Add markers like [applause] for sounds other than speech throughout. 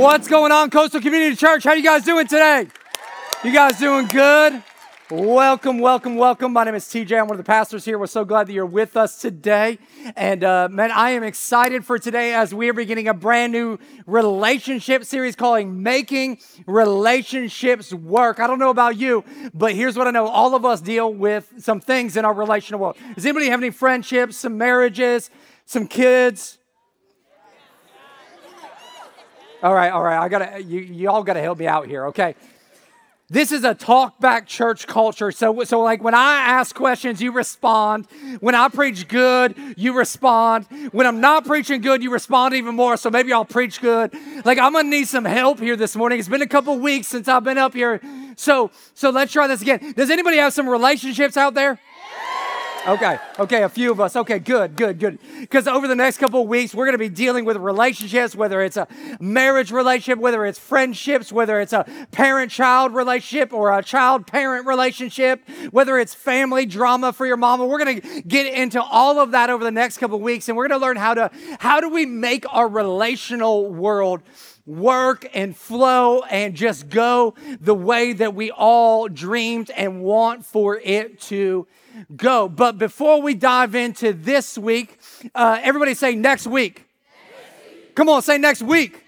What's going on, Coastal Community Church? How you guys doing today? You guys doing good? Welcome, welcome, welcome. My name is TJ. I'm one of the pastors here. We're so glad that you're with us today. And uh, man, I am excited for today as we are beginning a brand new relationship series called Making Relationships Work. I don't know about you, but here's what I know all of us deal with some things in our relational world. Does anybody have any friendships, some marriages, some kids? All right, all right. I gotta you, you all gotta help me out here, okay? This is a talk back church culture. So, so like when I ask questions, you respond. When I preach good, you respond. When I'm not preaching good, you respond even more. So maybe I'll preach good. Like I'm gonna need some help here this morning. It's been a couple weeks since I've been up here. So, so let's try this again. Does anybody have some relationships out there? Okay, okay, a few of us. Okay, good, good, good. Because over the next couple of weeks, we're going to be dealing with relationships, whether it's a marriage relationship, whether it's friendships, whether it's a parent child relationship or a child parent relationship, whether it's family drama for your mama. We're going to get into all of that over the next couple of weeks, and we're going to learn how to how do we make our relational world work and flow and just go the way that we all dreamed and want for it to go. But before we dive into this week, uh, everybody say next week. next week. Come on, say next week.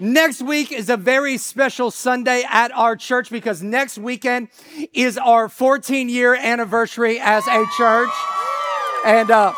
next week. Is a very special Sunday at our church because next weekend is our 14 year anniversary as a church. And uh,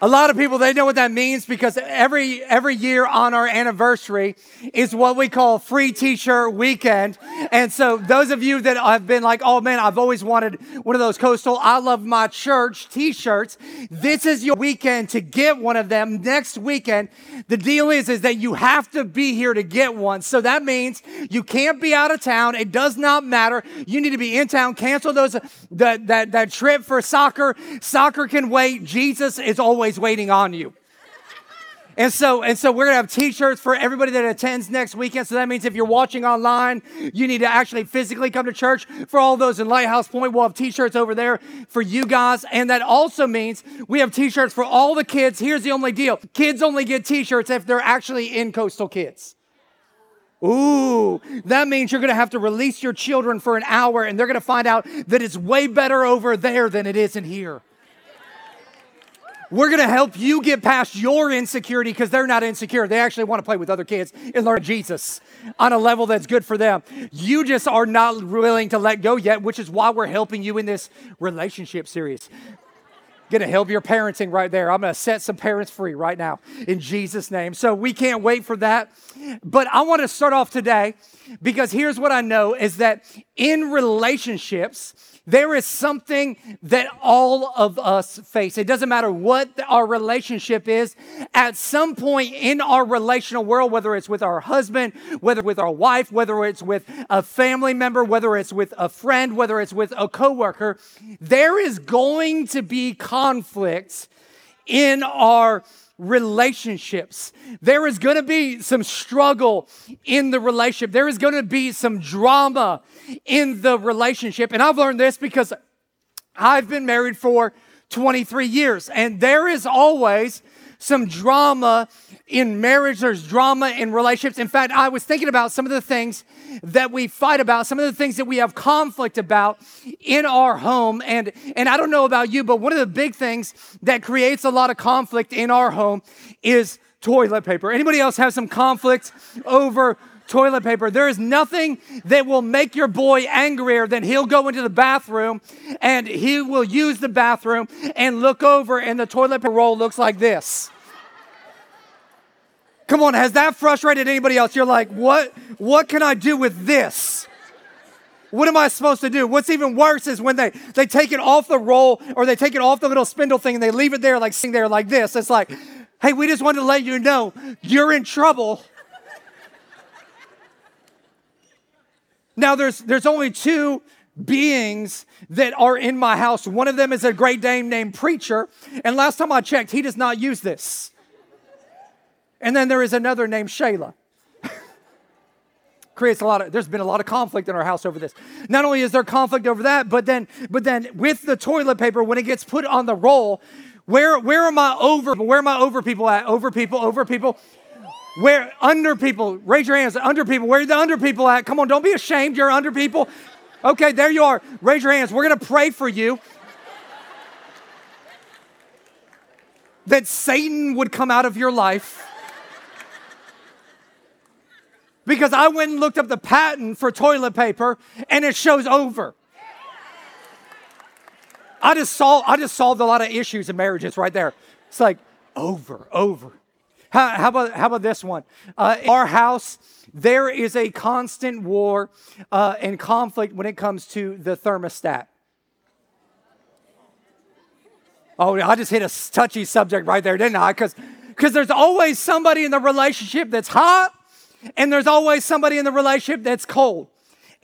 a lot of people they know what that means because every every year on our anniversary is what we call free t-shirt weekend. And so those of you that have been like, "Oh man, I've always wanted one of those coastal I love my church t-shirts." This is your weekend to get one of them next weekend. The deal is is that you have to be here to get one. So that means you can't be out of town. It does not matter. You need to be in town. Cancel those that that that trip for soccer. Soccer can wait. Jesus is always always waiting on you. And so, and so we're gonna have t-shirts for everybody that attends next weekend. So that means if you're watching online, you need to actually physically come to church. For all those in Lighthouse Point, we'll have t-shirts over there for you guys. And that also means we have t-shirts for all the kids. Here's the only deal. Kids only get t-shirts if they're actually in Coastal Kids. Ooh, that means you're gonna have to release your children for an hour and they're gonna find out that it's way better over there than it is in here. We're going to help you get past your insecurity because they're not insecure. They actually want to play with other kids and learn Jesus on a level that's good for them. You just are not willing to let go yet, which is why we're helping you in this relationship series. Gonna help your parenting right there. I'm gonna set some parents free right now in Jesus' name. So we can't wait for that. But I wanna start off today because here's what I know is that in relationships, there is something that all of us face. It doesn't matter what our relationship is. At some point in our relational world, whether it's with our husband, whether it's with our wife, whether it's with a family member, whether it's with a friend, whether it's with a coworker, there is going to be conflicts in our relationships. There is going to be some struggle in the relationship. There is going to be some drama in the relationship. And I've learned this because I've been married for 23 years, and there is always some drama in marriage, there's drama in relationships. In fact, I was thinking about some of the things that we fight about, some of the things that we have conflict about in our home. And, and I don't know about you, but one of the big things that creates a lot of conflict in our home is toilet paper. Anybody else have some conflict over toilet paper. There is nothing that will make your boy angrier than he'll go into the bathroom and he will use the bathroom and look over, and the toilet paper roll looks like this. Come on, has that frustrated anybody else? You're like, what, what can I do with this? What am I supposed to do? What's even worse is when they, they take it off the roll or they take it off the little spindle thing and they leave it there like sitting there like this. It's like, hey, we just wanted to let you know you're in trouble. now there's there's only two beings that are in my house. One of them is a great Dane named Preacher, and last time I checked, he does not use this. And then there is another named Shayla. [laughs] Creates a lot of there's been a lot of conflict in our house over this. Not only is there conflict over that, but then but then with the toilet paper, when it gets put on the roll, where where are my over where are my over people at? Over people, over people. Where under people, raise your hands, under people, where are the under people at? Come on, don't be ashamed, you're under people. Okay, there you are. Raise your hands. We're gonna pray for you. That Satan would come out of your life. Because I went and looked up the patent for toilet paper and it shows over. I just solved, I just solved a lot of issues in marriages right there. It's like over, over. How, how about, how about this one? Uh, our house, there is a constant war uh, and conflict when it comes to the thermostat. Oh, I just hit a touchy subject right there, didn't I? Because there's always somebody in the relationship that's hot, and there's always somebody in the relationship that's cold.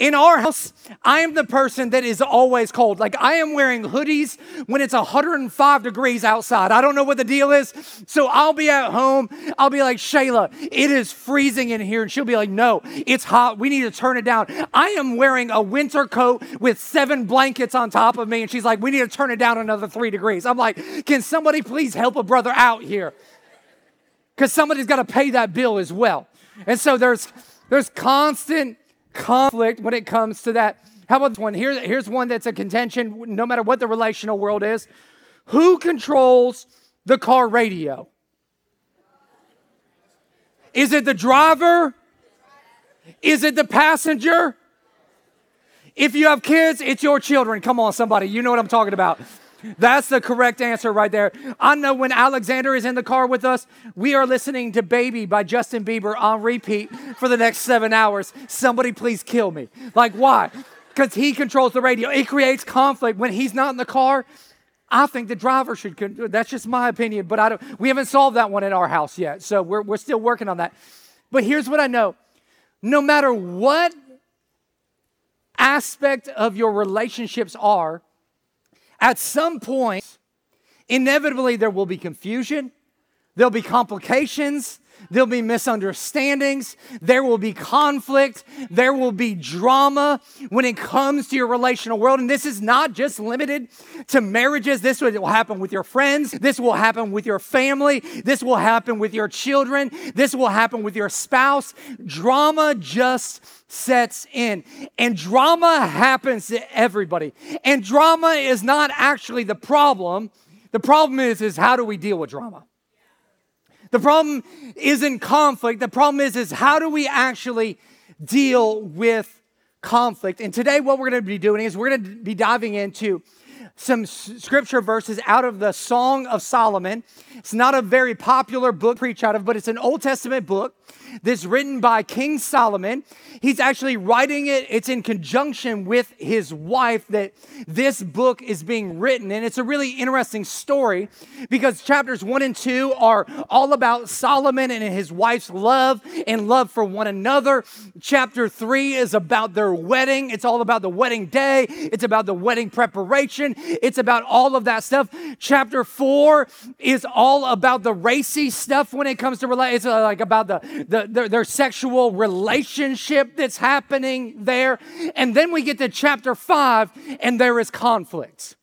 In our house, I am the person that is always cold. Like I am wearing hoodies when it's 105 degrees outside. I don't know what the deal is. So I'll be at home. I'll be like, Shayla, it is freezing in here. And she'll be like, no, it's hot. We need to turn it down. I am wearing a winter coat with seven blankets on top of me. And she's like, we need to turn it down another three degrees. I'm like, can somebody please help a brother out here? Because somebody's got to pay that bill as well. And so there's there's constant conflict when it comes to that. How about this one? Here, here's one that's a contention, no matter what the relational world is. Who controls the car radio? Is it the driver? Is it the passenger? If you have kids, it's your children. Come on, somebody. You know what I'm talking about. That's the correct answer right there. I know when Alexander is in the car with us, we are listening to Baby by Justin Bieber on repeat for the next seven hours. Somebody please kill me. Like, why? Because he controls the radio. It creates conflict. When he's not in the car, I think the driver should. That's just my opinion, but I don't. We haven't solved that one in our house yet, so we're we're still working on that. But here's what I know: no matter what aspect of your relationships are, at some point, inevitably, there will be confusion, there'll be complications, there'll be misunderstandings, there will be conflict, there will be drama when it comes to your relational world. And this is not just limited to marriages, this will happen with your friends, this will happen with your family, this will happen with your children, this will happen with your spouse. Drama just sets in. And drama happens to everybody. And drama is not actually the problem. The problem is, is how do we deal with drama? The problem isn't conflict. The problem is, is how do we actually deal with conflict? And today, what we're going to be doing is we're going to be diving into some scripture verses out of the Song of Solomon. It's not a very popular book to preach out of, but it's an Old Testament book that's written by King Solomon. He's actually writing it, it's in conjunction with his wife that this book is being written. And it's a really interesting story because chapters one and two are all about Solomon and his wife's love and love for one another. Chapter three is about their wedding, it's all about the wedding day, it's about the wedding preparation, it's about all of that stuff. Chapter four is all about the racy stuff when it comes to relate. It's uh, like about the, the their, their sexual relationship that's happening there. And then we get to chapter five, and there is conflict.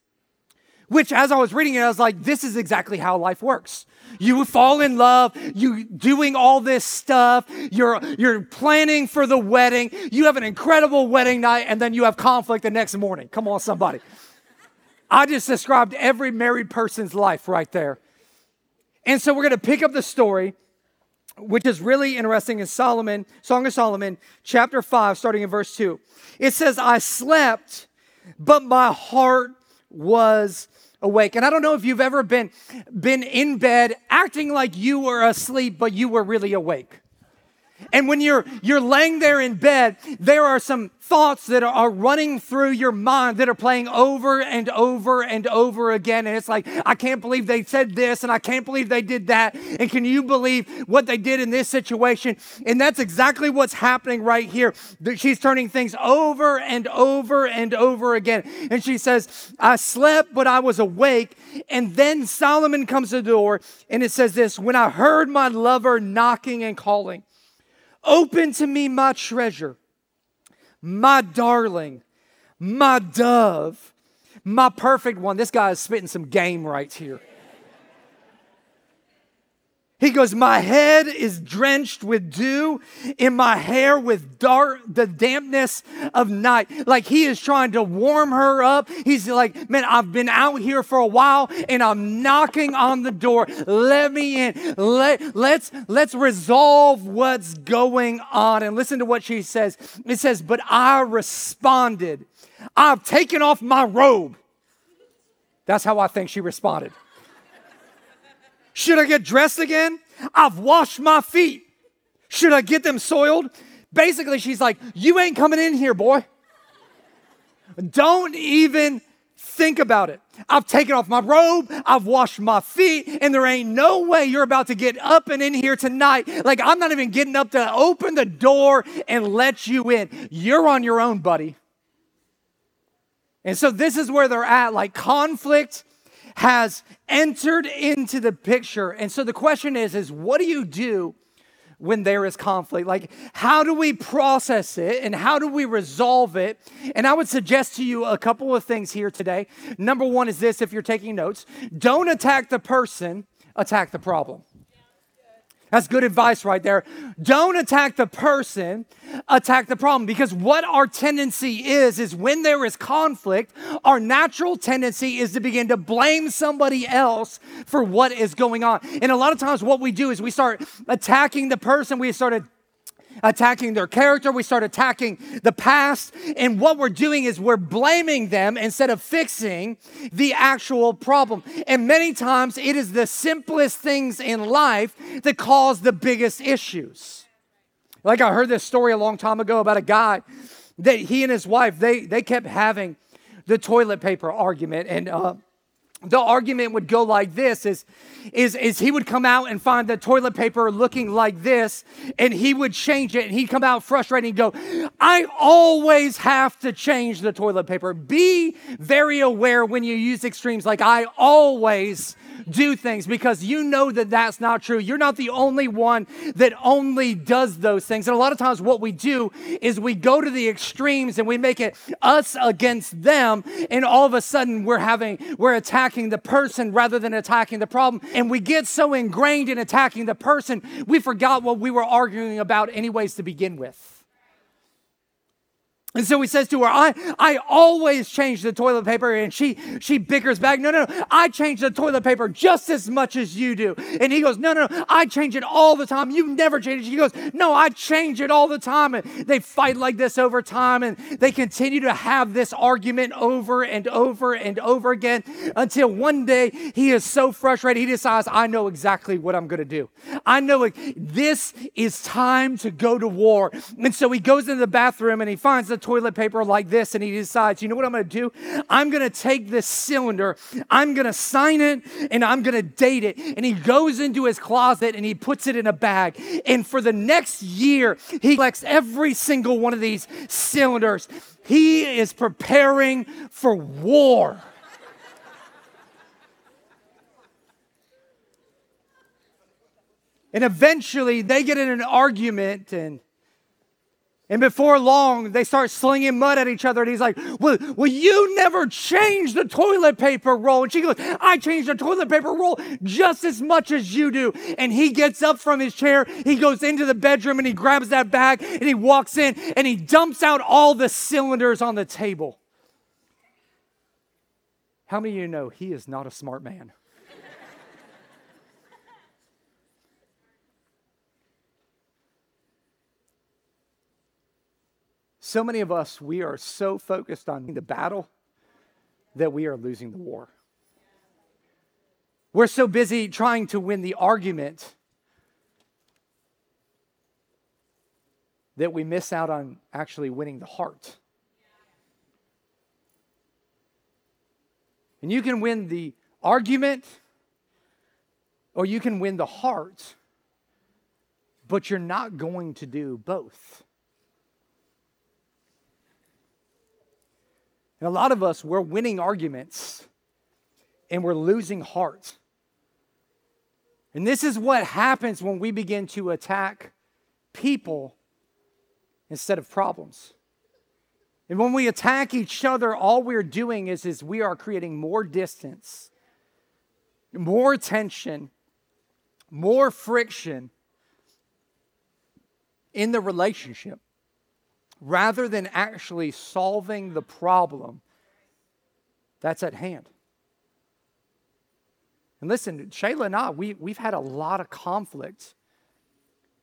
Which, as I was reading it, I was like, this is exactly how life works. You fall in love, you doing all this stuff, you're you're planning for the wedding, you have an incredible wedding night, and then you have conflict the next morning. Come on, somebody. I just described every married person's life right there. And so we're gonna pick up the story which is really interesting in Solomon, Song of Solomon, chapter 5, starting in verse 2. It says, I slept, but my heart was awake. And I don't know if you've ever been, been in bed acting like you were asleep, but you were really awake. And when you're you're laying there in bed, there are some thoughts that are running through your mind that are playing over and over and over again. And it's like, I can't believe they said this, and I can't believe they did that. And can you believe what they did in this situation? And that's exactly what's happening right here. She's turning things over and over and over again. And she says, I slept, but I was awake. And then Solomon comes to the door, and it says this When I heard my lover knocking and calling, Open to me my treasure, my darling, my dove, my perfect one. This guy is spitting some game right here. He goes, My head is drenched with dew, in my hair with dark, the dampness of night. Like he is trying to warm her up. He's like, Man, I've been out here for a while and I'm knocking on the door. Let me in. Let, let's, let's resolve what's going on. And listen to what she says. It says, But I responded, I've taken off my robe. That's how I think she responded. Should I get dressed again? I've washed my feet. Should I get them soiled? Basically, she's like, You ain't coming in here, boy. Don't even think about it. I've taken off my robe, I've washed my feet, and there ain't no way you're about to get up and in here tonight. Like, I'm not even getting up to open the door and let you in. You're on your own, buddy. And so, this is where they're at like conflict has entered into the picture. And so the question is is what do you do when there is conflict? Like how do we process it and how do we resolve it? And I would suggest to you a couple of things here today. Number 1 is this if you're taking notes, don't attack the person, attack the problem. That's good advice right there. Don't attack the person, attack the problem. Because what our tendency is, is when there is conflict, our natural tendency is to begin to blame somebody else for what is going on. And a lot of times, what we do is we start attacking the person, we start attacking their character, we start attacking the past. And what we're doing is we're blaming them instead of fixing the actual problem. And many times it is the simplest things in life that cause the biggest issues. Like I heard this story a long time ago about a guy that he and his wife they they kept having the toilet paper argument and uh, the argument would go like this is, is, is he would come out and find the toilet paper looking like this and he would change it and he'd come out frustrated and go i always have to change the toilet paper be very aware when you use extremes like i always do things because you know that that's not true. You're not the only one that only does those things. And a lot of times, what we do is we go to the extremes and we make it us against them. And all of a sudden, we're having, we're attacking the person rather than attacking the problem. And we get so ingrained in attacking the person, we forgot what we were arguing about, anyways, to begin with. And so he says to her, I, I always change the toilet paper. And she, she bickers back, No, no, no, I change the toilet paper just as much as you do. And he goes, No, no, no, I change it all the time. You never change it. She goes, No, I change it all the time. And they fight like this over time. And they continue to have this argument over and over and over again until one day he is so frustrated, he decides, I know exactly what I'm going to do. I know it. This is time to go to war. And so he goes into the bathroom and he finds the toilet paper like this and he decides, you know what I'm gonna do? I'm gonna take this cylinder, I'm gonna sign it, and I'm gonna date it. And he goes into his closet and he puts it in a bag. And for the next year, he collects every single one of these cylinders. He is preparing for war. And eventually they get in an argument and and before long, they start slinging mud at each other. And he's like, well, well, you never change the toilet paper roll. And she goes, I change the toilet paper roll just as much as you do. And he gets up from his chair. He goes into the bedroom and he grabs that bag and he walks in and he dumps out all the cylinders on the table. How many of you know he is not a smart man? So many of us, we are so focused on the battle that we are losing the war. We're so busy trying to win the argument that we miss out on actually winning the heart. And you can win the argument or you can win the heart, but you're not going to do both. And a lot of us, we're winning arguments and we're losing heart. And this is what happens when we begin to attack people instead of problems. And when we attack each other, all we're doing is, is we are creating more distance, more tension, more friction in the relationship rather than actually solving the problem that's at hand. And listen, Shayla and I, we, we've had a lot of conflict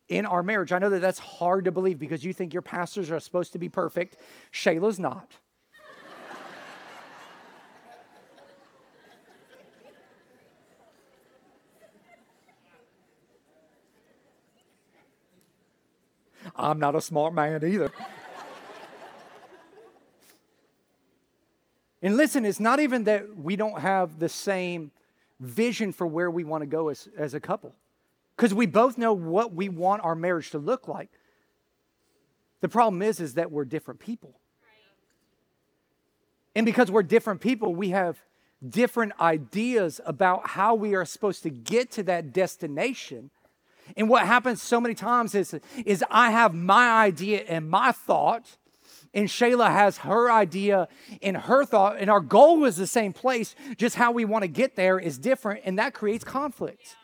in our marriage. I know that that's hard to believe because you think your pastors are supposed to be perfect. Shayla's not. [laughs] I'm not a smart man either. And listen, it's not even that we don't have the same vision for where we want to go as, as a couple, because we both know what we want our marriage to look like. The problem is, is that we're different people. And because we're different people, we have different ideas about how we are supposed to get to that destination and what happens so many times is, is I have my idea and my thought, and Shayla has her idea and her thought, and our goal is the same place, just how we want to get there is different, and that creates conflict.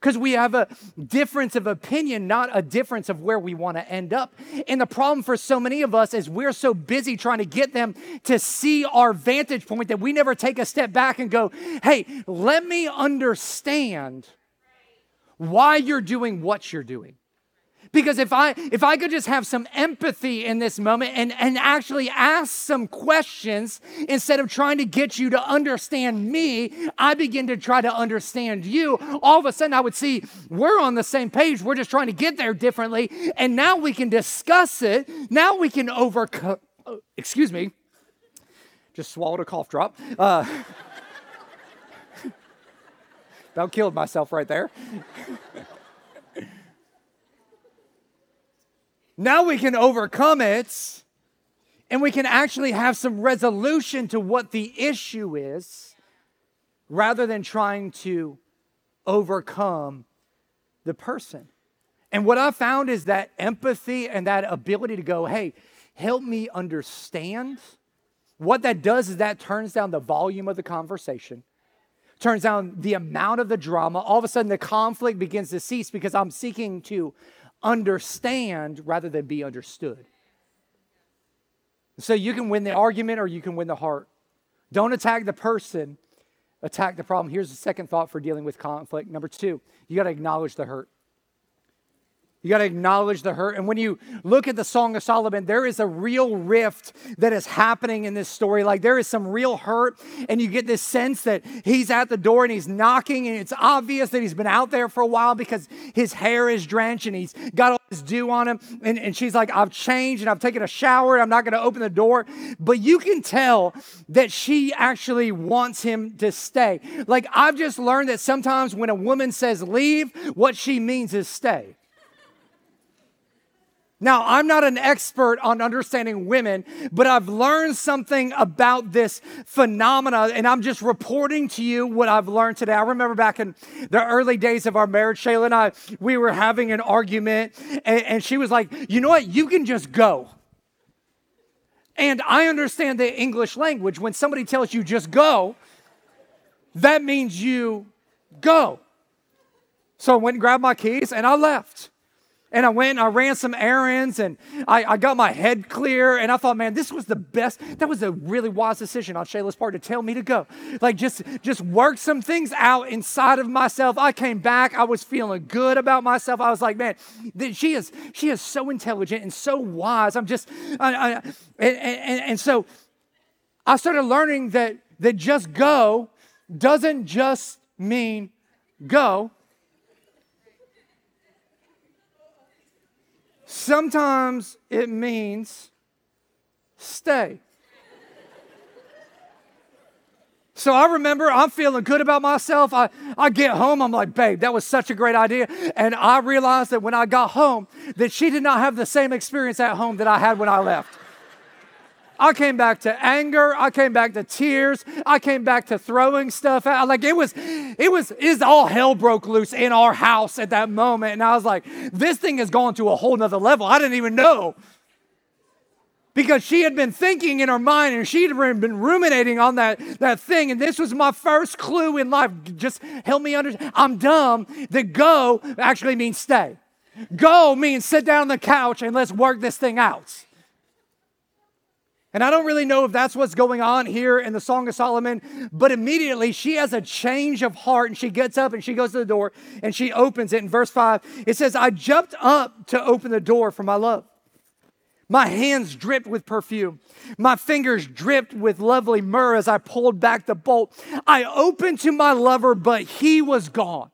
Because we have a difference of opinion, not a difference of where we want to end up. And the problem for so many of us is we're so busy trying to get them to see our vantage point that we never take a step back and go, hey, let me understand why you're doing what you're doing. Because if I if I could just have some empathy in this moment and, and actually ask some questions instead of trying to get you to understand me, I begin to try to understand you. All of a sudden I would see we're on the same page. We're just trying to get there differently. And now we can discuss it. Now we can overcome excuse me. Just swallowed a cough drop. Uh, [laughs] about killed myself right there. [laughs] now we can overcome it and we can actually have some resolution to what the issue is rather than trying to overcome the person. And what I found is that empathy and that ability to go, hey, help me understand. What that does is that turns down the volume of the conversation turns down the amount of the drama. All of a sudden, the conflict begins to cease because I'm seeking to understand rather than be understood. So you can win the argument or you can win the heart. Don't attack the person, attack the problem. Here's the second thought for dealing with conflict. Number two, you got to acknowledge the hurt. You got to acknowledge the hurt. And when you look at the Song of Solomon, there is a real rift that is happening in this story. Like there is some real hurt, and you get this sense that he's at the door and he's knocking, and it's obvious that he's been out there for a while because his hair is drenched and he's got all this dew on him. And, and she's like, I've changed and I've taken a shower. And I'm not going to open the door. But you can tell that she actually wants him to stay. Like I've just learned that sometimes when a woman says leave, what she means is stay. Now, I'm not an expert on understanding women, but I've learned something about this phenomena, and I'm just reporting to you what I've learned today. I remember back in the early days of our marriage, Shayla and I, we were having an argument, and, and she was like, You know what? You can just go. And I understand the English language. When somebody tells you just go, that means you go. So I went and grabbed my keys and I left. And I went and I ran some errands and I, I, got my head clear. And I thought, man, this was the best. That was a really wise decision on Shayla's part to tell me to go. Like just, just work some things out inside of myself. I came back. I was feeling good about myself. I was like, man, she is, she is so intelligent and so wise. I'm just, I, I, and, and, and so I started learning that, that just go doesn't just mean go Sometimes it means stay. So I remember I'm feeling good about myself. I, I get home, I'm like, babe, that was such a great idea. And I realized that when I got home, that she did not have the same experience at home that I had when I left. I came back to anger. I came back to tears. I came back to throwing stuff out. Like it was, it was, is all hell broke loose in our house at that moment. And I was like, this thing has gone to a whole nother level. I didn't even know because she had been thinking in her mind and she'd been ruminating on that, that thing. And this was my first clue in life. Just help me understand. I'm dumb. That go actually means stay. Go means sit down on the couch and let's work this thing out. And I don't really know if that's what's going on here in the Song of Solomon, but immediately she has a change of heart and she gets up and she goes to the door and she opens it. In verse 5, it says, I jumped up to open the door for my love. My hands dripped with perfume. My fingers dripped with lovely myrrh as I pulled back the bolt. I opened to my lover, but he was gone.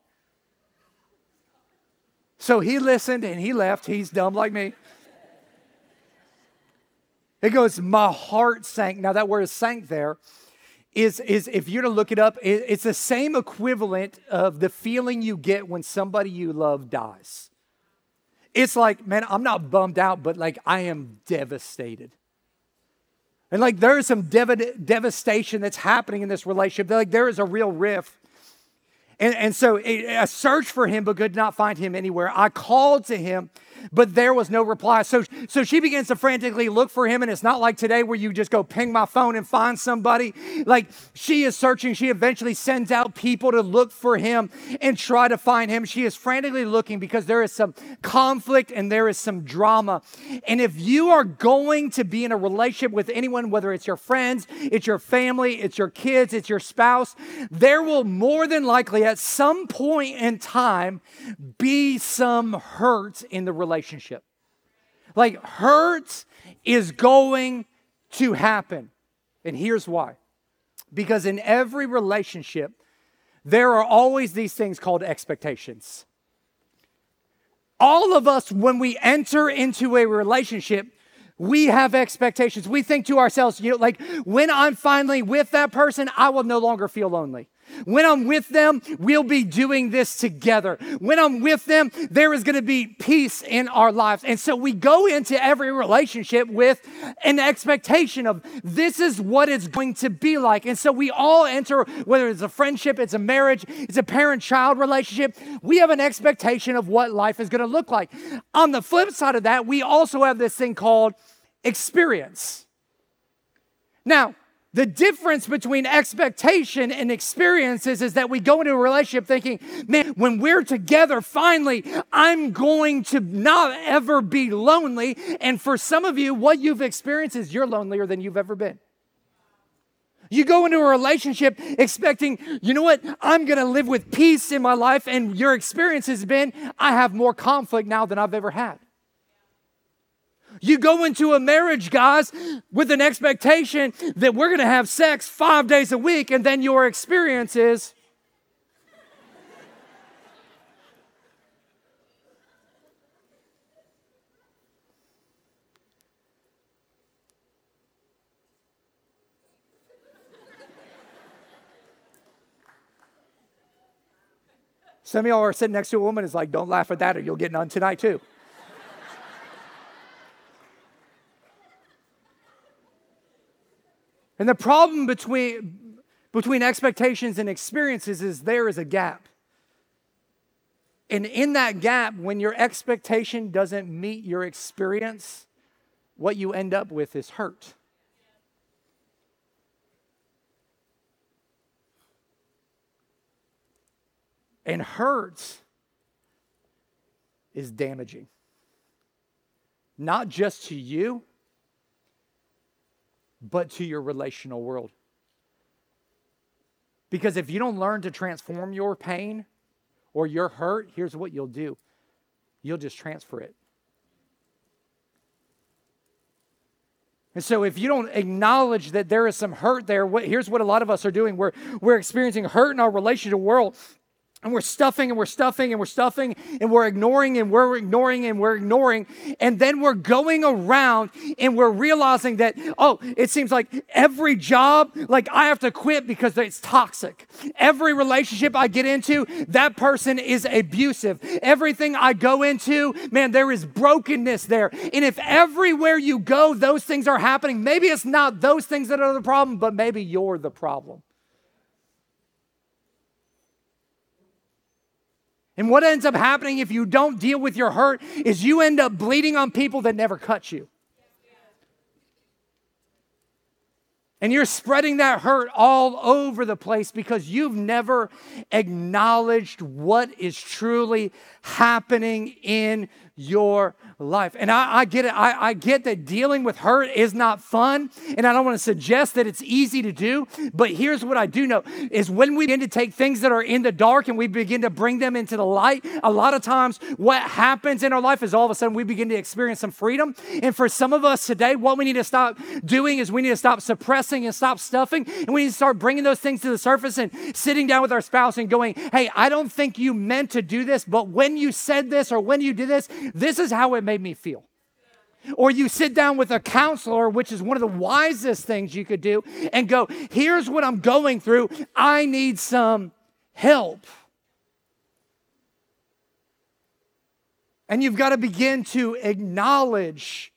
So he listened and he left. He's dumb like me. It goes, My heart sank. Now, that word sank there is, is if you're to look it up, it's the same equivalent of the feeling you get when somebody you love dies. It's like, man, I'm not bummed out, but like I am devastated. And like there is some dev- devastation that's happening in this relationship. Like there is a real rift. And, and so I searched for him, but could not find him anywhere. I called to him but there was no reply. So, so she begins to frantically look for him, and it's not like today where you just go ping my phone and find somebody. Like she is searching. She eventually sends out people to look for him and try to find him. She is frantically looking because there is some conflict and there is some drama. And if you are going to be in a relationship with anyone, whether it's your friends, it's your family, it's your kids, it's your spouse, there will more than likely at some point in time be some hurt in the relationship relationship. Like hurt is going to happen. And here's why. Because in every relationship, there are always these things called expectations. All of us, when we enter into a relationship, we have expectations. We think to ourselves, you know, like when I'm finally with that person, I will no longer feel lonely. When I'm with them, we'll be doing this together. When I'm with them, there is going to be peace in our lives. And so we go into every relationship with an expectation of this is what it's going to be like. And so we all enter, whether it's a friendship, it's a marriage, it's a parent child relationship, we have an expectation of what life is going to look like. On the flip side of that, we also have this thing called experience. Now, the difference between expectation and experiences is that we go into a relationship thinking, man, when we're together, finally, I'm going to not ever be lonely. And for some of you, what you've experienced is you're lonelier than you've ever been. You go into a relationship expecting, you know what, I'm gonna live with peace in my life, and your experience has been, I have more conflict now than I've ever had. You go into a marriage, guys, with an expectation that we're going to have sex five days a week, and then your experience is. Some of y'all are sitting next to a woman is like, don't laugh at that or you'll get none tonight too. And the problem between, between expectations and experiences is there is a gap. And in that gap, when your expectation doesn't meet your experience, what you end up with is hurt. And hurt is damaging, not just to you but to your relational world. Because if you don't learn to transform your pain or your hurt, here's what you'll do you'll just transfer it. And so, if you don't acknowledge that there is some hurt there, what, here's what a lot of us are doing. We're, we're experiencing hurt in our relational world, and we're stuffing and we're stuffing and we're stuffing and we're ignoring and we're ignoring and we're ignoring. And then we're going around and we're realizing that, oh, it seems like every job, like I have to quit because it's toxic. Every relationship I get into, that person is abusive. Everything I go into, man, there is brokenness there. And if everywhere you go, those things are happening, maybe it's not those things that are the problem, but maybe you're the problem. And what ends up happening if you don't deal with your hurt is you end up bleeding on people that never cut you. And you're spreading that hurt all over the place because you've never acknowledged what is truly happening in your life. And I, I get it. I, I, get that dealing with hurt is not fun. And I don't want to suggest that it's easy to do. But here's what I do know is when we begin to take things that are in the dark and we begin to bring them into the light, a lot of times what happens in our life is all of a sudden we begin to experience some freedom. And for some of us today, what we need to stop doing is we need to stop suppressing and stop stuffing. And we need to start bringing those things to the surface and sitting down with our spouse and going, hey, I don't think you meant to do this, but when you said this or when you did this, this is how it made me feel. Or you sit down with a counselor, which is one of the wisest things you could do, and go, Here's what I'm going through. I need some help. And you've got to begin to acknowledge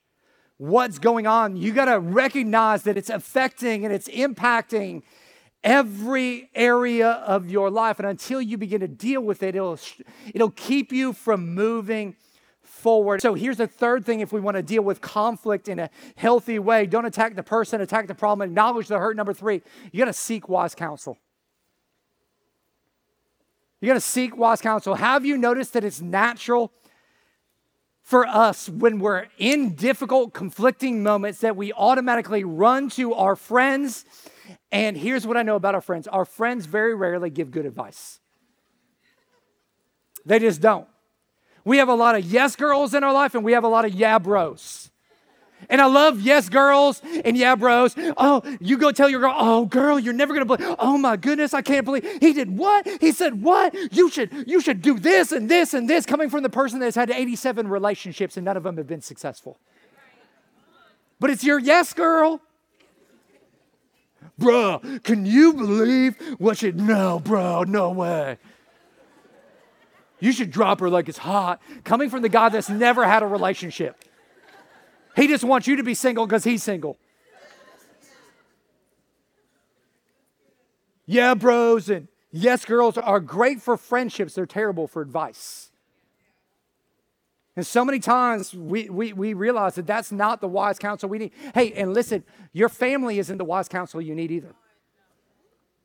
what's going on. You got to recognize that it's affecting and it's impacting every area of your life. And until you begin to deal with it, it'll, it'll keep you from moving forward. So here's the third thing if we want to deal with conflict in a healthy way don't attack the person, attack the problem, acknowledge the hurt. Number three, you got to seek wise counsel. You got to seek wise counsel. Have you noticed that it's natural for us when we're in difficult, conflicting moments that we automatically run to our friends? And here's what I know about our friends our friends very rarely give good advice, they just don't. We have a lot of yes girls in our life and we have a lot of yeah bros. And I love yes girls and yeah bros. Oh, you go tell your girl, oh girl, you're never gonna believe. Oh my goodness, I can't believe he did what? He said what? You should you should do this and this and this. Coming from the person that's had 87 relationships and none of them have been successful. But it's your yes girl. Bruh, can you believe what she? No, bro, no way. You should drop her like it's hot. Coming from the guy that's never had a relationship. He just wants you to be single because he's single. Yeah, bros and yes, girls are great for friendships, they're terrible for advice. And so many times we, we, we realize that that's not the wise counsel we need. Hey, and listen, your family isn't the wise counsel you need either.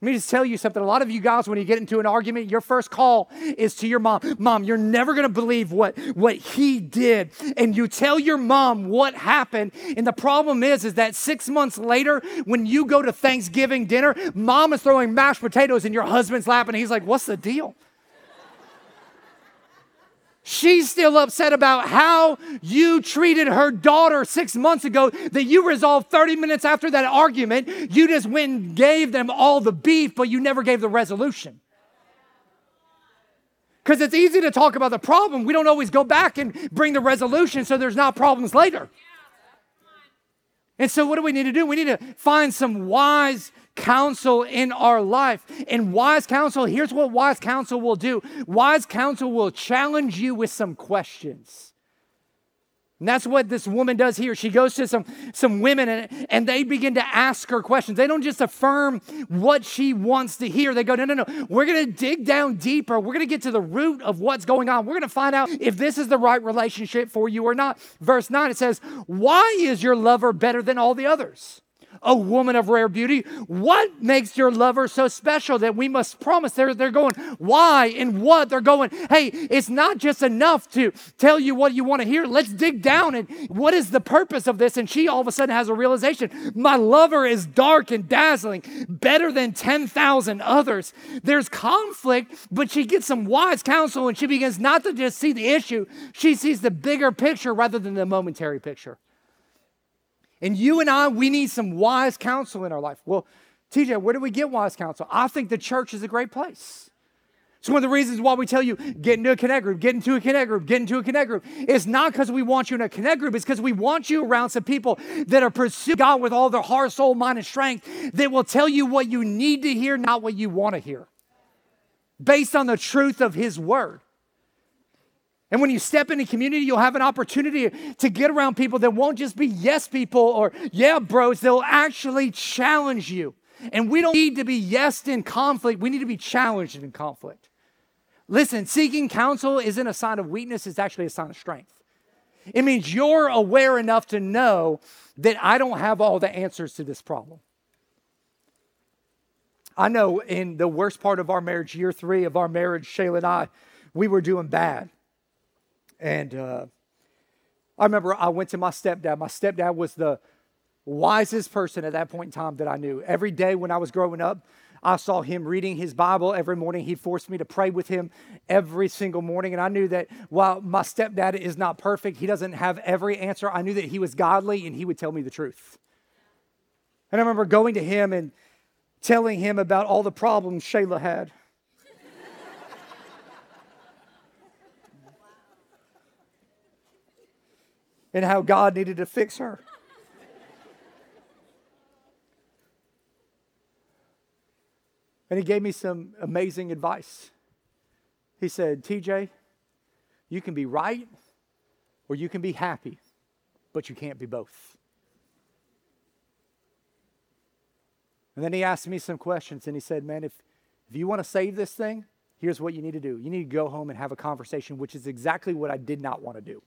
Let me just tell you something. A lot of you guys, when you get into an argument, your first call is to your mom. Mom, you're never going to believe what, what he did. And you tell your mom what happened. And the problem is, is that six months later, when you go to Thanksgiving dinner, mom is throwing mashed potatoes in your husband's lap. And he's like, what's the deal? She's still upset about how you treated her daughter six months ago that you resolved 30 minutes after that argument. You just went and gave them all the beef, but you never gave the resolution. Because it's easy to talk about the problem. We don't always go back and bring the resolution so there's not problems later. And so, what do we need to do? We need to find some wise counsel in our life. And wise counsel, here's what wise counsel will do wise counsel will challenge you with some questions. And that's what this woman does here. She goes to some, some women and, and they begin to ask her questions. They don't just affirm what she wants to hear. They go, no, no, no. We're going to dig down deeper. We're going to get to the root of what's going on. We're going to find out if this is the right relationship for you or not. Verse 9, it says, Why is your lover better than all the others? A woman of rare beauty. What makes your lover so special that we must promise? They're, they're going, why and what? They're going, hey, it's not just enough to tell you what you want to hear. Let's dig down and what is the purpose of this? And she all of a sudden has a realization my lover is dark and dazzling, better than 10,000 others. There's conflict, but she gets some wise counsel and she begins not to just see the issue, she sees the bigger picture rather than the momentary picture. And you and I, we need some wise counsel in our life. Well, TJ, where do we get wise counsel? I think the church is a great place. It's one of the reasons why we tell you get into a connect group, get into a connect group, get into a connect group. It's not because we want you in a connect group, it's because we want you around some people that are pursuing God with all their heart, soul, mind, and strength that will tell you what you need to hear, not what you want to hear, based on the truth of His word. And when you step into community, you'll have an opportunity to get around people that won't just be yes people or yeah bros, they'll actually challenge you. And we don't need to be yes in conflict, we need to be challenged in conflict. Listen, seeking counsel isn't a sign of weakness, it's actually a sign of strength. It means you're aware enough to know that I don't have all the answers to this problem. I know in the worst part of our marriage, year three of our marriage, Shayla and I, we were doing bad. And uh, I remember I went to my stepdad. My stepdad was the wisest person at that point in time that I knew. Every day when I was growing up, I saw him reading his Bible every morning. He forced me to pray with him every single morning. And I knew that while my stepdad is not perfect, he doesn't have every answer. I knew that he was godly and he would tell me the truth. And I remember going to him and telling him about all the problems Shayla had. And how God needed to fix her. And he gave me some amazing advice. He said, TJ, you can be right or you can be happy, but you can't be both. And then he asked me some questions and he said, Man, if, if you want to save this thing, here's what you need to do. You need to go home and have a conversation, which is exactly what I did not want to do.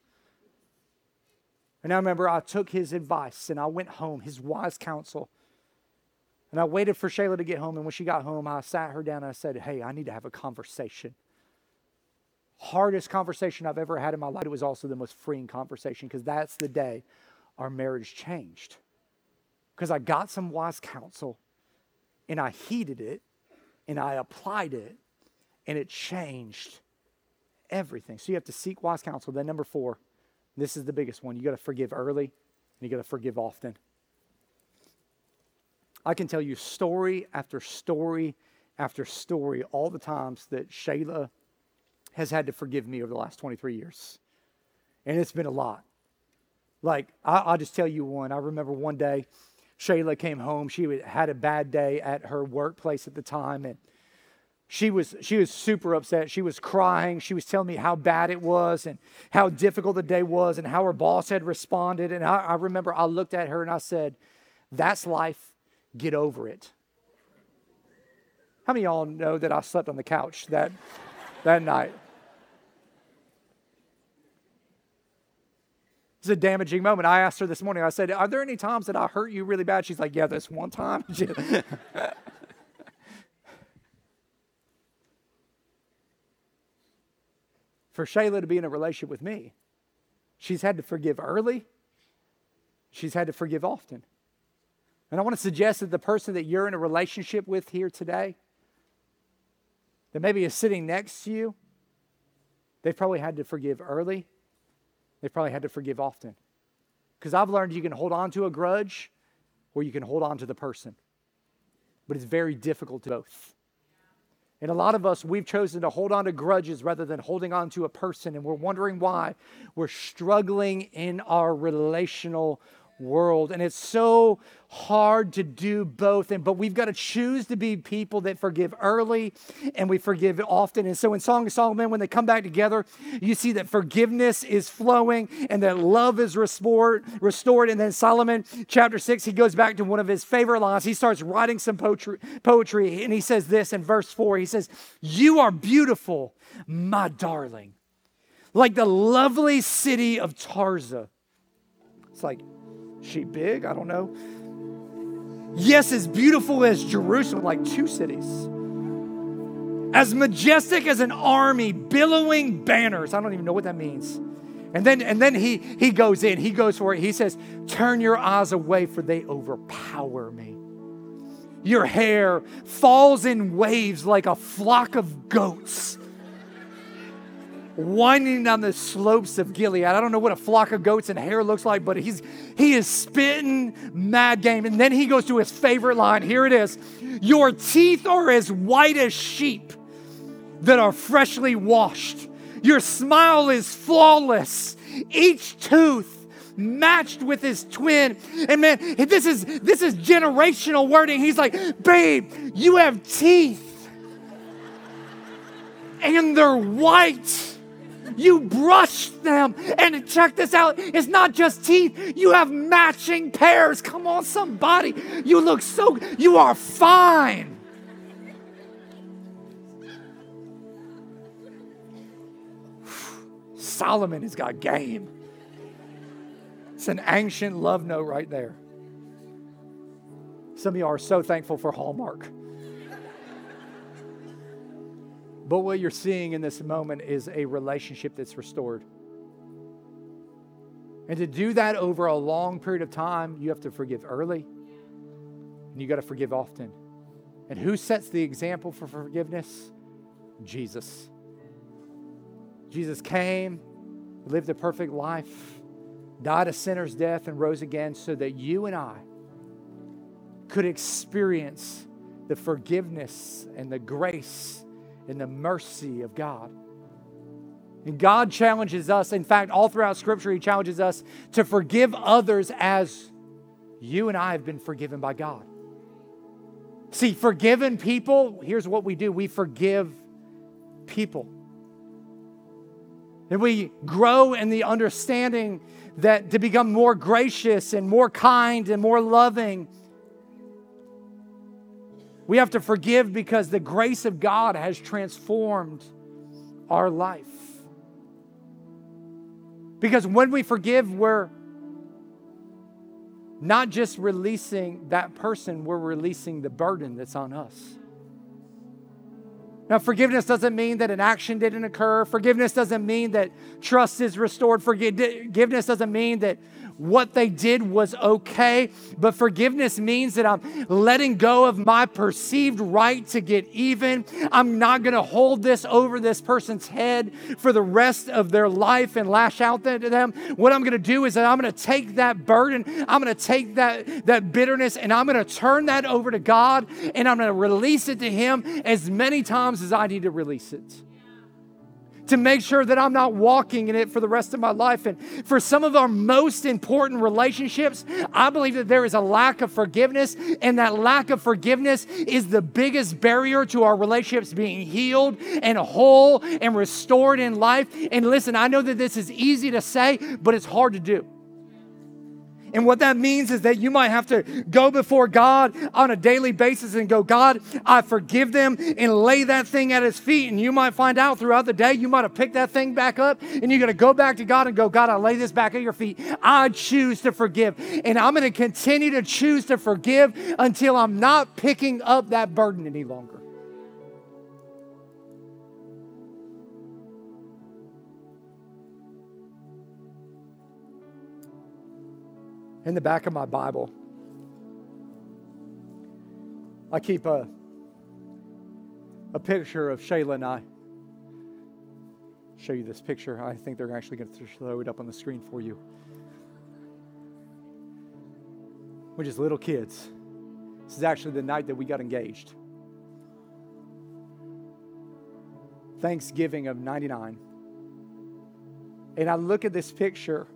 And I remember I took his advice and I went home, his wise counsel. And I waited for Shayla to get home. And when she got home, I sat her down and I said, Hey, I need to have a conversation. Hardest conversation I've ever had in my life. It was also the most freeing conversation because that's the day our marriage changed. Because I got some wise counsel and I heeded it and I applied it and it changed everything. So you have to seek wise counsel. Then, number four, this is the biggest one. You got to forgive early and you got to forgive often. I can tell you story after story after story, all the times that Shayla has had to forgive me over the last 23 years. And it's been a lot. Like, I, will just tell you one. I remember one day, Shayla came home. She had a bad day at her workplace at the time, and she was she was super upset. She was crying. She was telling me how bad it was and how difficult the day was and how her boss had responded. And I, I remember I looked at her and I said, "That's life. Get over it." How many of y'all know that I slept on the couch that that night? It's a damaging moment. I asked her this morning, I said, Are there any times that I hurt you really bad? She's like, Yeah, this one time. [laughs] For Shayla to be in a relationship with me, she's had to forgive early, she's had to forgive often. And I want to suggest that the person that you're in a relationship with here today, that maybe is sitting next to you, they've probably had to forgive early They've probably had to forgive often. Because I've learned you can hold on to a grudge or you can hold on to the person. But it's very difficult to both. And a lot of us, we've chosen to hold on to grudges rather than holding on to a person. And we're wondering why we're struggling in our relational world. And it's so hard to do both. And but we've got to choose to be people that forgive early and we forgive often. And so in Song of Solomon, when they come back together, you see that forgiveness is flowing and that love is restored. Restored. And then Solomon, chapter six, he goes back to one of his favorite lines. He starts writing some poetry, poetry, and he says this in verse four. He says, "You are beautiful, my darling." Like the lovely city of Tirzah. It's like she big? I don't know. Yes, as beautiful as Jerusalem, like two cities. As majestic as an army billowing banners. I don't even know what that means. And then, and then he, he goes in, he goes for it. He says, Turn your eyes away, for they overpower me. Your hair falls in waves like a flock of goats winding down the slopes of Gilead. I don't know what a flock of goats and hair looks like, but he's he is spitting mad game. And then he goes to his favorite line. Here it is. Your teeth are as white as sheep that are freshly washed. Your smile is flawless. Each tooth matched with his twin. And man, this is this is generational wording. He's like, babe, you have teeth. And they're white you brush them. And check this out it's not just teeth, you have matching pairs. Come on, somebody. You look so, you are fine. [sighs] Solomon has got game. It's an ancient love note right there. Some of you are so thankful for Hallmark. But what you're seeing in this moment is a relationship that's restored. And to do that over a long period of time, you have to forgive early and you got to forgive often. And who sets the example for forgiveness? Jesus. Jesus came, lived a perfect life, died a sinner's death, and rose again so that you and I could experience the forgiveness and the grace and the mercy of God. And God challenges us, in fact, all throughout Scripture, He challenges us to forgive others as you and I have been forgiven by God. See, forgiven people, here's what we do we forgive people. And we grow in the understanding that to become more gracious and more kind and more loving, we have to forgive because the grace of God has transformed our life. Because when we forgive, we're not just releasing that person, we're releasing the burden that's on us. Now, forgiveness doesn't mean that an action didn't occur. Forgiveness doesn't mean that trust is restored. Forgiveness doesn't mean that what they did was okay, but forgiveness means that I'm letting go of my perceived right to get even. I'm not going to hold this over this person's head for the rest of their life and lash out at them. What I'm going to do is that I'm going to take that burden, I'm going to take that, that bitterness, and I'm going to turn that over to God, and I'm going to release it to Him as many times as I need to release it to make sure that I'm not walking in it for the rest of my life. And for some of our most important relationships, I believe that there is a lack of forgiveness, and that lack of forgiveness is the biggest barrier to our relationships being healed and whole and restored in life. And listen, I know that this is easy to say, but it's hard to do. And what that means is that you might have to go before God on a daily basis and go, God, I forgive them and lay that thing at his feet. And you might find out throughout the day, you might have picked that thing back up and you're going to go back to God and go, God, I lay this back at your feet. I choose to forgive. And I'm going to continue to choose to forgive until I'm not picking up that burden any longer. In the back of my Bible, I keep a, a picture of Shayla and I. Show you this picture. I think they're actually going to throw it up on the screen for you. We're just little kids. This is actually the night that we got engaged. Thanksgiving of 99. And I look at this picture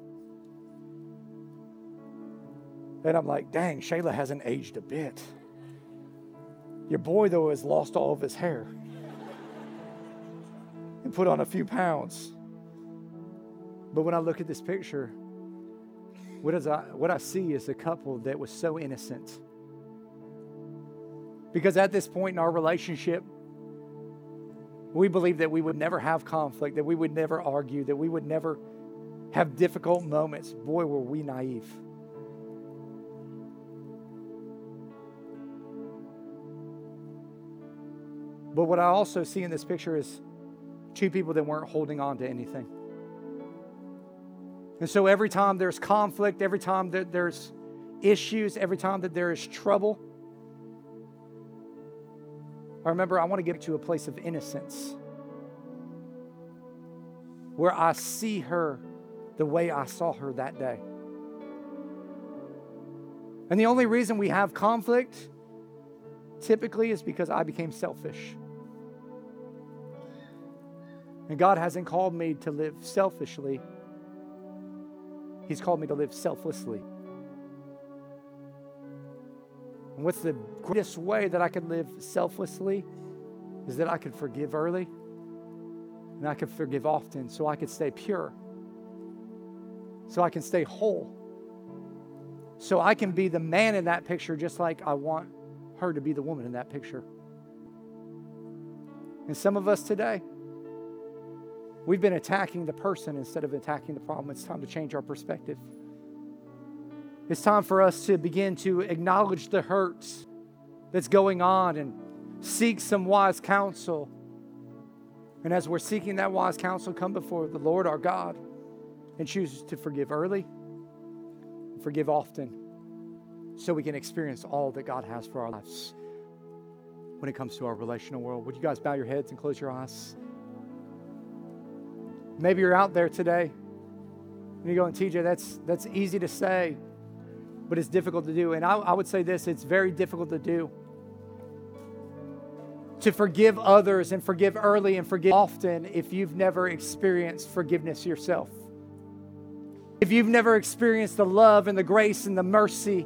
and I'm like, dang, Shayla hasn't aged a bit. Your boy, though, has lost all of his hair [laughs] and put on a few pounds. But when I look at this picture, what, is I, what I see is a couple that was so innocent. Because at this point in our relationship, we believed that we would never have conflict, that we would never argue, that we would never have difficult moments. Boy, were we naive. But what I also see in this picture is two people that weren't holding on to anything. And so every time there's conflict, every time that there's issues, every time that there is trouble, I remember I want to get to a place of innocence where I see her the way I saw her that day. And the only reason we have conflict typically is because I became selfish. And God hasn't called me to live selfishly, He's called me to live selflessly. And what's the greatest way that I can live selflessly is that I can forgive early and I can forgive often so I can stay pure, so I can stay whole, so I can be the man in that picture just like I want her to be the woman in that picture. And some of us today, we've been attacking the person instead of attacking the problem. It's time to change our perspective. It's time for us to begin to acknowledge the hurts that's going on and seek some wise counsel And as we're seeking that wise counsel, come before the Lord our God and choose to forgive early, forgive often, so we can experience all that God has for our lives when it comes to our relational world. Would you guys bow your heads and close your eyes? Maybe you're out there today and you're going, TJ, that's, that's easy to say, but it's difficult to do. And I, I would say this it's very difficult to do. To forgive others and forgive early and forgive often if you've never experienced forgiveness yourself. If you've never experienced the love and the grace and the mercy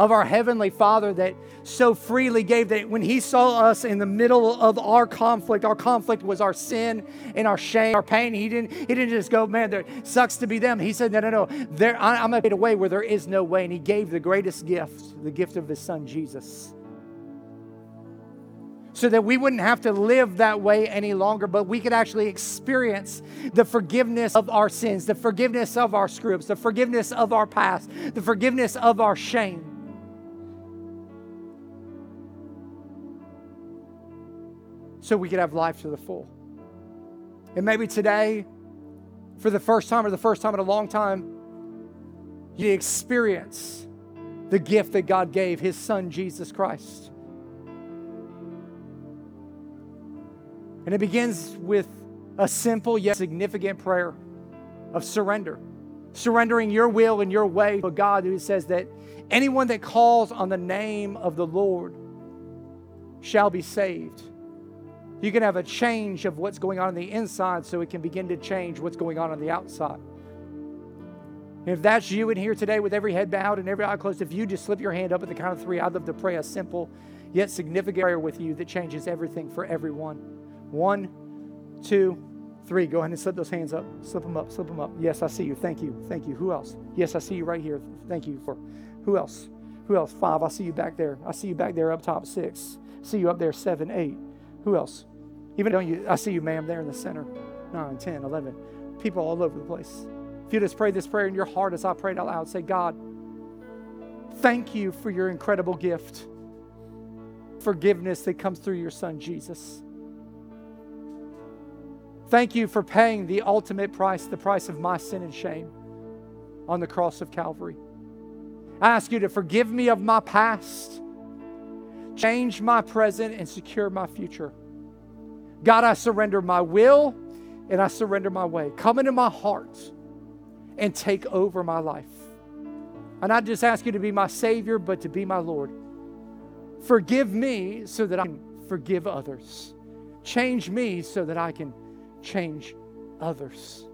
of our Heavenly Father that so freely gave that when He saw us in the middle of our conflict, our conflict was our sin and our shame, our pain. He didn't, he didn't just go, man, that sucks to be them. He said, no, no, no. There, I, I'm going to get a way where there is no way. And He gave the greatest gift, the gift of His Son, Jesus so that we wouldn't have to live that way any longer, but we could actually experience the forgiveness of our sins, the forgiveness of our screws, the forgiveness of our past, the forgiveness of our shame. So we could have life to the full. And maybe today, for the first time or the first time in a long time, you experience the gift that God gave, His Son, Jesus Christ. And it begins with a simple yet significant prayer of surrender. Surrendering your will and your way to God who says that anyone that calls on the name of the Lord shall be saved. You can have a change of what's going on on the inside so it can begin to change what's going on on the outside. if that's you in here today with every head bowed and every eye closed, if you just slip your hand up at the count of three, I'd love to pray a simple yet significant prayer with you that changes everything for everyone. One, two, three. Go ahead and slip those hands up. Slip them up. Slip them up. Yes, I see you. Thank you. Thank you. Who else? Yes, I see you right here. Thank you for. Who else? Who else? Five. I see you back there. I see you back there up top. Six. See you up there. Seven, eight. Who else? Even don't you? I see you, ma'am, there in the center. Nine, ten, eleven. People all over the place. If you just pray this prayer in your heart as I prayed out loud, say, God, thank you for your incredible gift, forgiveness that comes through your Son, Jesus. Thank you for paying the ultimate price, the price of my sin and shame on the cross of Calvary. I ask you to forgive me of my past, change my present, and secure my future. God, I surrender my will and I surrender my way. Come into my heart and take over my life. And I just ask you to be my Savior, but to be my Lord. Forgive me so that I can forgive others. Change me so that I can change others.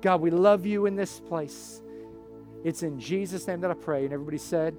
God, we love you in this place. It's in Jesus' name that I pray. And everybody said,